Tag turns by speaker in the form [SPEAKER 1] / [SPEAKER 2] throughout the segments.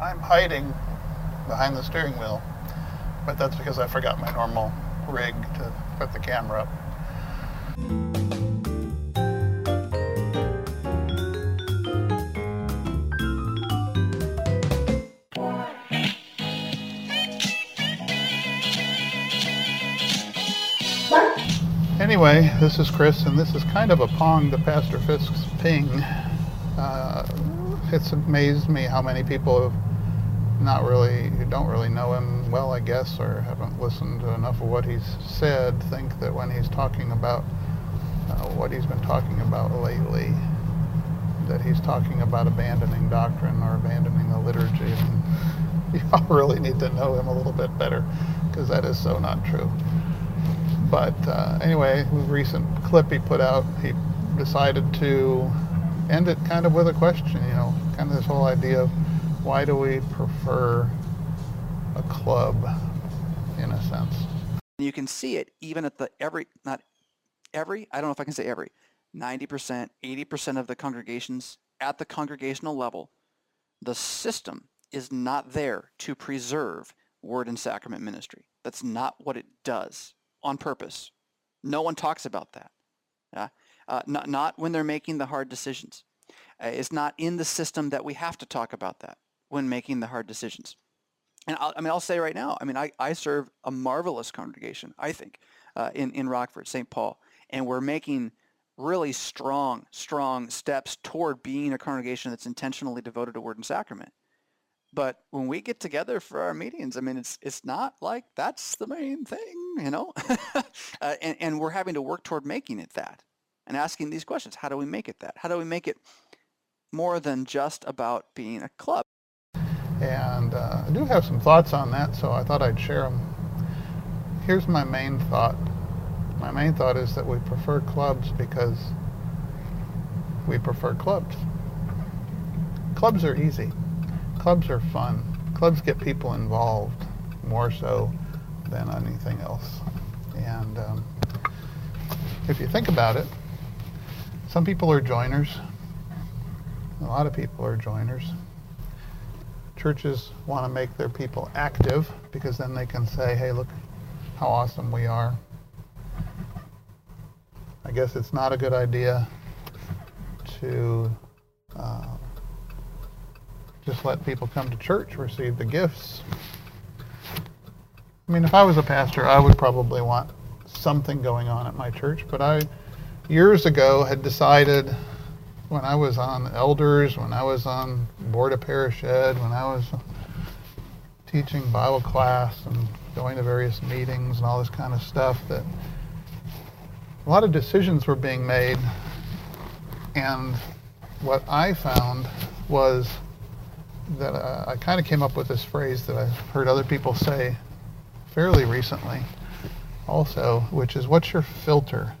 [SPEAKER 1] I'm hiding behind the steering wheel, but that's because I forgot my normal rig to put the camera up. Anyway, this is Chris, and this is kind of a pong to Pastor Fisk's ping. Uh, it's amazed me how many people have not really, who don't really know him well, I guess, or haven't listened to enough of what he's said, think that when he's talking about uh, what he's been talking about lately, that he's talking about abandoning doctrine or abandoning the liturgy. And y'all really need to know him a little bit better, because that is so not true. But uh, anyway, recent clip he put out, he decided to end it kind of with a question, you know, kind of this whole idea of why do we prefer a club in a sense.
[SPEAKER 2] You can see it even at the every, not every, I don't know if I can say every, 90%, 80% of the congregations at the congregational level, the system is not there to preserve word and sacrament ministry. That's not what it does on purpose. No one talks about that. Yeah? Uh, not, not when they're making the hard decisions. Uh, it's not in the system that we have to talk about that when making the hard decisions. And I'll, I mean, I'll say right now, I mean, I, I serve a marvelous congregation, I think, uh, in, in Rockford, St. Paul, and we're making really strong, strong steps toward being a congregation that's intentionally devoted to Word and Sacrament. But when we get together for our meetings, I mean, it's it's not like that's the main thing, you know. uh, and, and we're having to work toward making it that, and asking these questions: How do we make it that? How do we make it more than just about being a club?
[SPEAKER 1] And uh, I do have some thoughts on that, so I thought I'd share them. Here's my main thought. My main thought is that we prefer clubs because we prefer clubs. Clubs are easy clubs are fun. Clubs get people involved more so than anything else. And um, if you think about it, some people are joiners. A lot of people are joiners. Churches want to make their people active because then they can say, hey, look how awesome we are. I guess it's not a good idea to uh, just let people come to church, receive the gifts. I mean, if I was a pastor, I would probably want something going on at my church, but I years ago had decided when I was on elders, when I was on board of parish ed, when I was teaching Bible class and going to various meetings and all this kind of stuff that a lot of decisions were being made and what I found was that uh, I kind of came up with this phrase that I've heard other people say fairly recently also, which is what's your filter?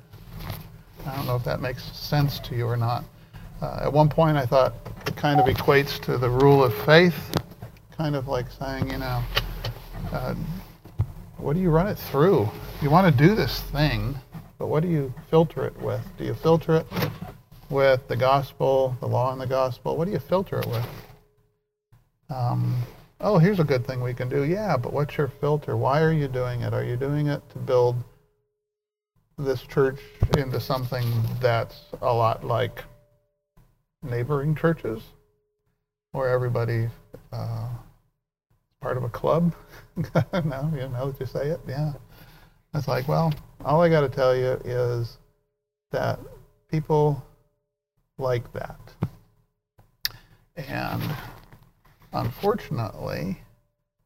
[SPEAKER 1] I don't know if that makes sense to you or not. Uh, at one point, I thought it kind of equates to the rule of faith, kind of like saying, you know, uh, what do you run it through? You want to do this thing, but what do you filter it with? Do you filter it with the gospel, the law and the gospel? What do you filter it with? Um, oh, here's a good thing we can do. Yeah, but what's your filter? Why are you doing it? Are you doing it to build this church into something that's a lot like neighboring churches, where everybody uh, part of a club? no, you know you say it. Yeah, it's like, well, all I got to tell you is that people like that, and unfortunately,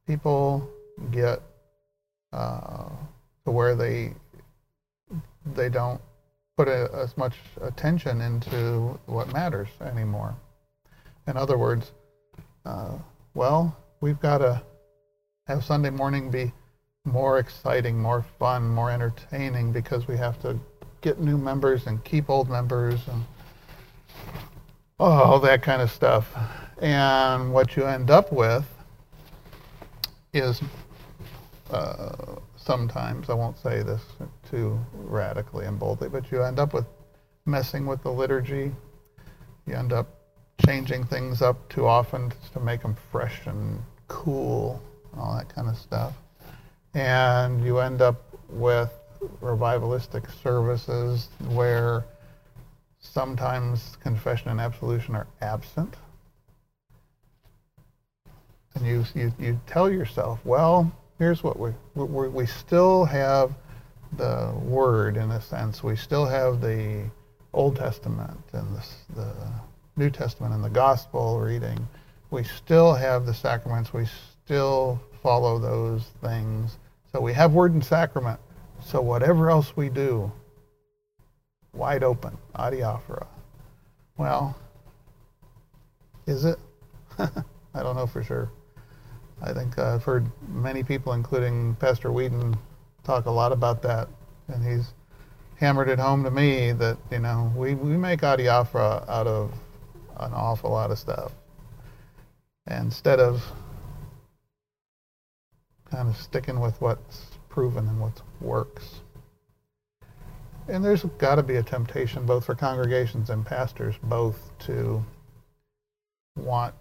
[SPEAKER 1] people get uh, to where they they don't put a, as much attention into what matters anymore. In other words, uh, well, we've got to have Sunday morning be more exciting, more fun, more entertaining because we have to get new members and keep old members and oh, that kind of stuff. And what you end up with is uh, sometimes, I won't say this too radically and boldly, but you end up with messing with the liturgy. You end up changing things up too often to make them fresh and cool, and all that kind of stuff. And you end up with revivalistic services where sometimes confession and absolution are absent. And you, you, you tell yourself, well, here's what we, we, we still have the Word in a sense. We still have the Old Testament and the, the New Testament and the Gospel reading. We still have the sacraments. We still follow those things. So we have Word and Sacrament. So whatever else we do, wide open, adiaphora. Well, is it? I don't know for sure. I think uh, I've heard many people, including Pastor Whedon, talk a lot about that, and he's hammered it home to me that you know we, we make adiaphora out of an awful lot of stuff instead of kind of sticking with what's proven and what works. And there's got to be a temptation both for congregations and pastors both to want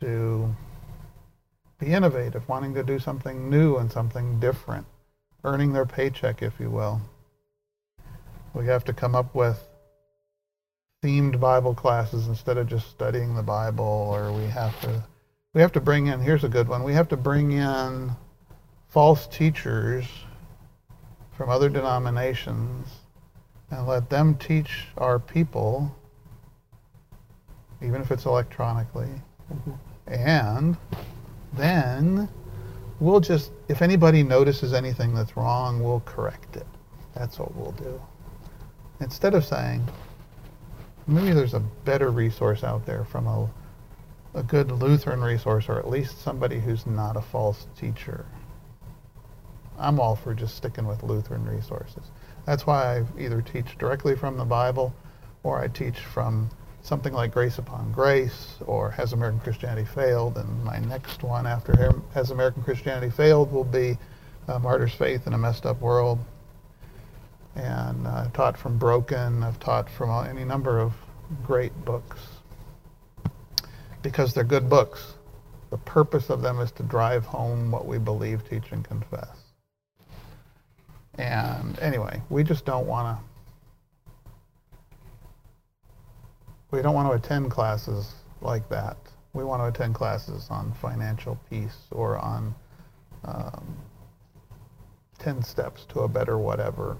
[SPEAKER 1] to be innovative, wanting to do something new and something different, earning their paycheck, if you will. We have to come up with themed Bible classes instead of just studying the Bible, or we have to we have to bring in here's a good one. We have to bring in false teachers from other denominations and let them teach our people, even if it's electronically. Mm-hmm. And then we'll just, if anybody notices anything that's wrong, we'll correct it. That's what we'll do. Instead of saying, maybe there's a better resource out there from a, a good Lutheran resource, or at least somebody who's not a false teacher. I'm all for just sticking with Lutheran resources. That's why I either teach directly from the Bible or I teach from something like Grace Upon Grace or Has American Christianity Failed? And my next one after Has American Christianity Failed will be uh, Martyr's Faith in a Messed Up World. And uh, I've taught from Broken. I've taught from any number of great books because they're good books. The purpose of them is to drive home what we believe, teach, and confess. And anyway, we just don't want to we don't want to attend classes like that. We want to attend classes on financial peace or on um, 10 steps to a better whatever.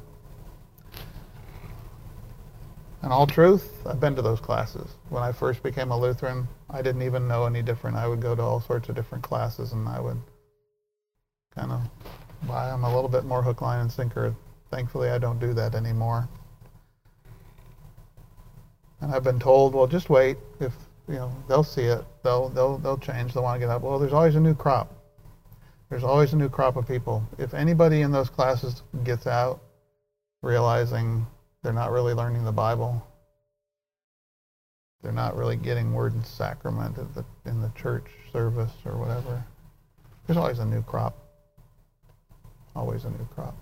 [SPEAKER 1] In all truth, I've been to those classes. When I first became a Lutheran, I didn't even know any different. I would go to all sorts of different classes and I would kind of buy them a little bit more hook, line, and sinker. Thankfully, I don't do that anymore. And I've been told, well, just wait. If you know, they'll see it. They'll they'll they'll change. They'll want to get up. Well, there's always a new crop. There's always a new crop of people. If anybody in those classes gets out realizing they're not really learning the Bible, they're not really getting word and sacrament the, in the church service or whatever, there's always a new crop. Always a new crop.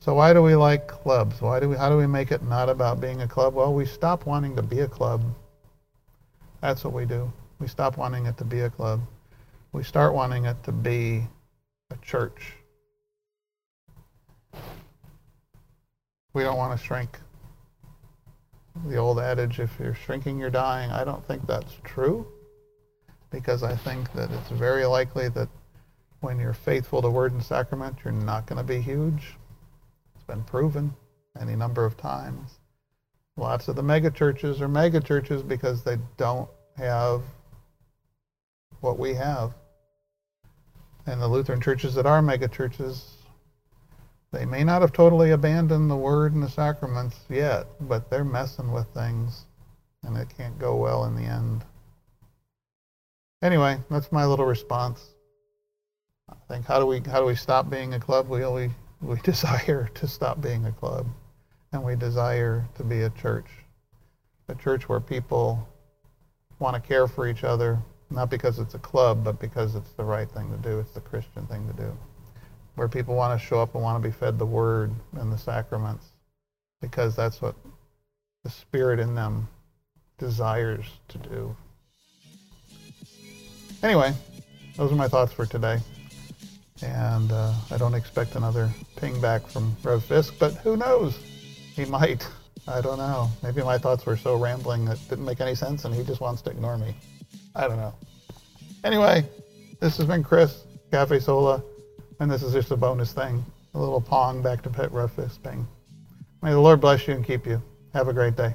[SPEAKER 1] So why do we like clubs? Why do we, how do we make it not about being a club? Well, we stop wanting to be a club. That's what we do. We stop wanting it to be a club. We start wanting it to be a church. We don't want to shrink. The old adage, if you're shrinking, you're dying. I don't think that's true because I think that it's very likely that when you're faithful to word and sacrament, you're not going to be huge been proven any number of times. Lots of the megachurches are megachurches because they don't have what we have. And the Lutheran churches that are megachurches, they may not have totally abandoned the word and the sacraments yet, but they're messing with things and it can't go well in the end. Anyway, that's my little response. I think how do we how do we stop being a club? We we we desire to stop being a club and we desire to be a church. A church where people want to care for each other, not because it's a club, but because it's the right thing to do. It's the Christian thing to do. Where people want to show up and want to be fed the word and the sacraments because that's what the spirit in them desires to do. Anyway, those are my thoughts for today. And uh, I don't expect another ping back from Rev Fisk, but who knows? He might. I don't know. Maybe my thoughts were so rambling that didn't make any sense and he just wants to ignore me. I don't know. Anyway, this has been Chris, Cafe Sola, and this is just a bonus thing. A little pong back to Pet Rev Fisk ping. May the Lord bless you and keep you. Have a great day.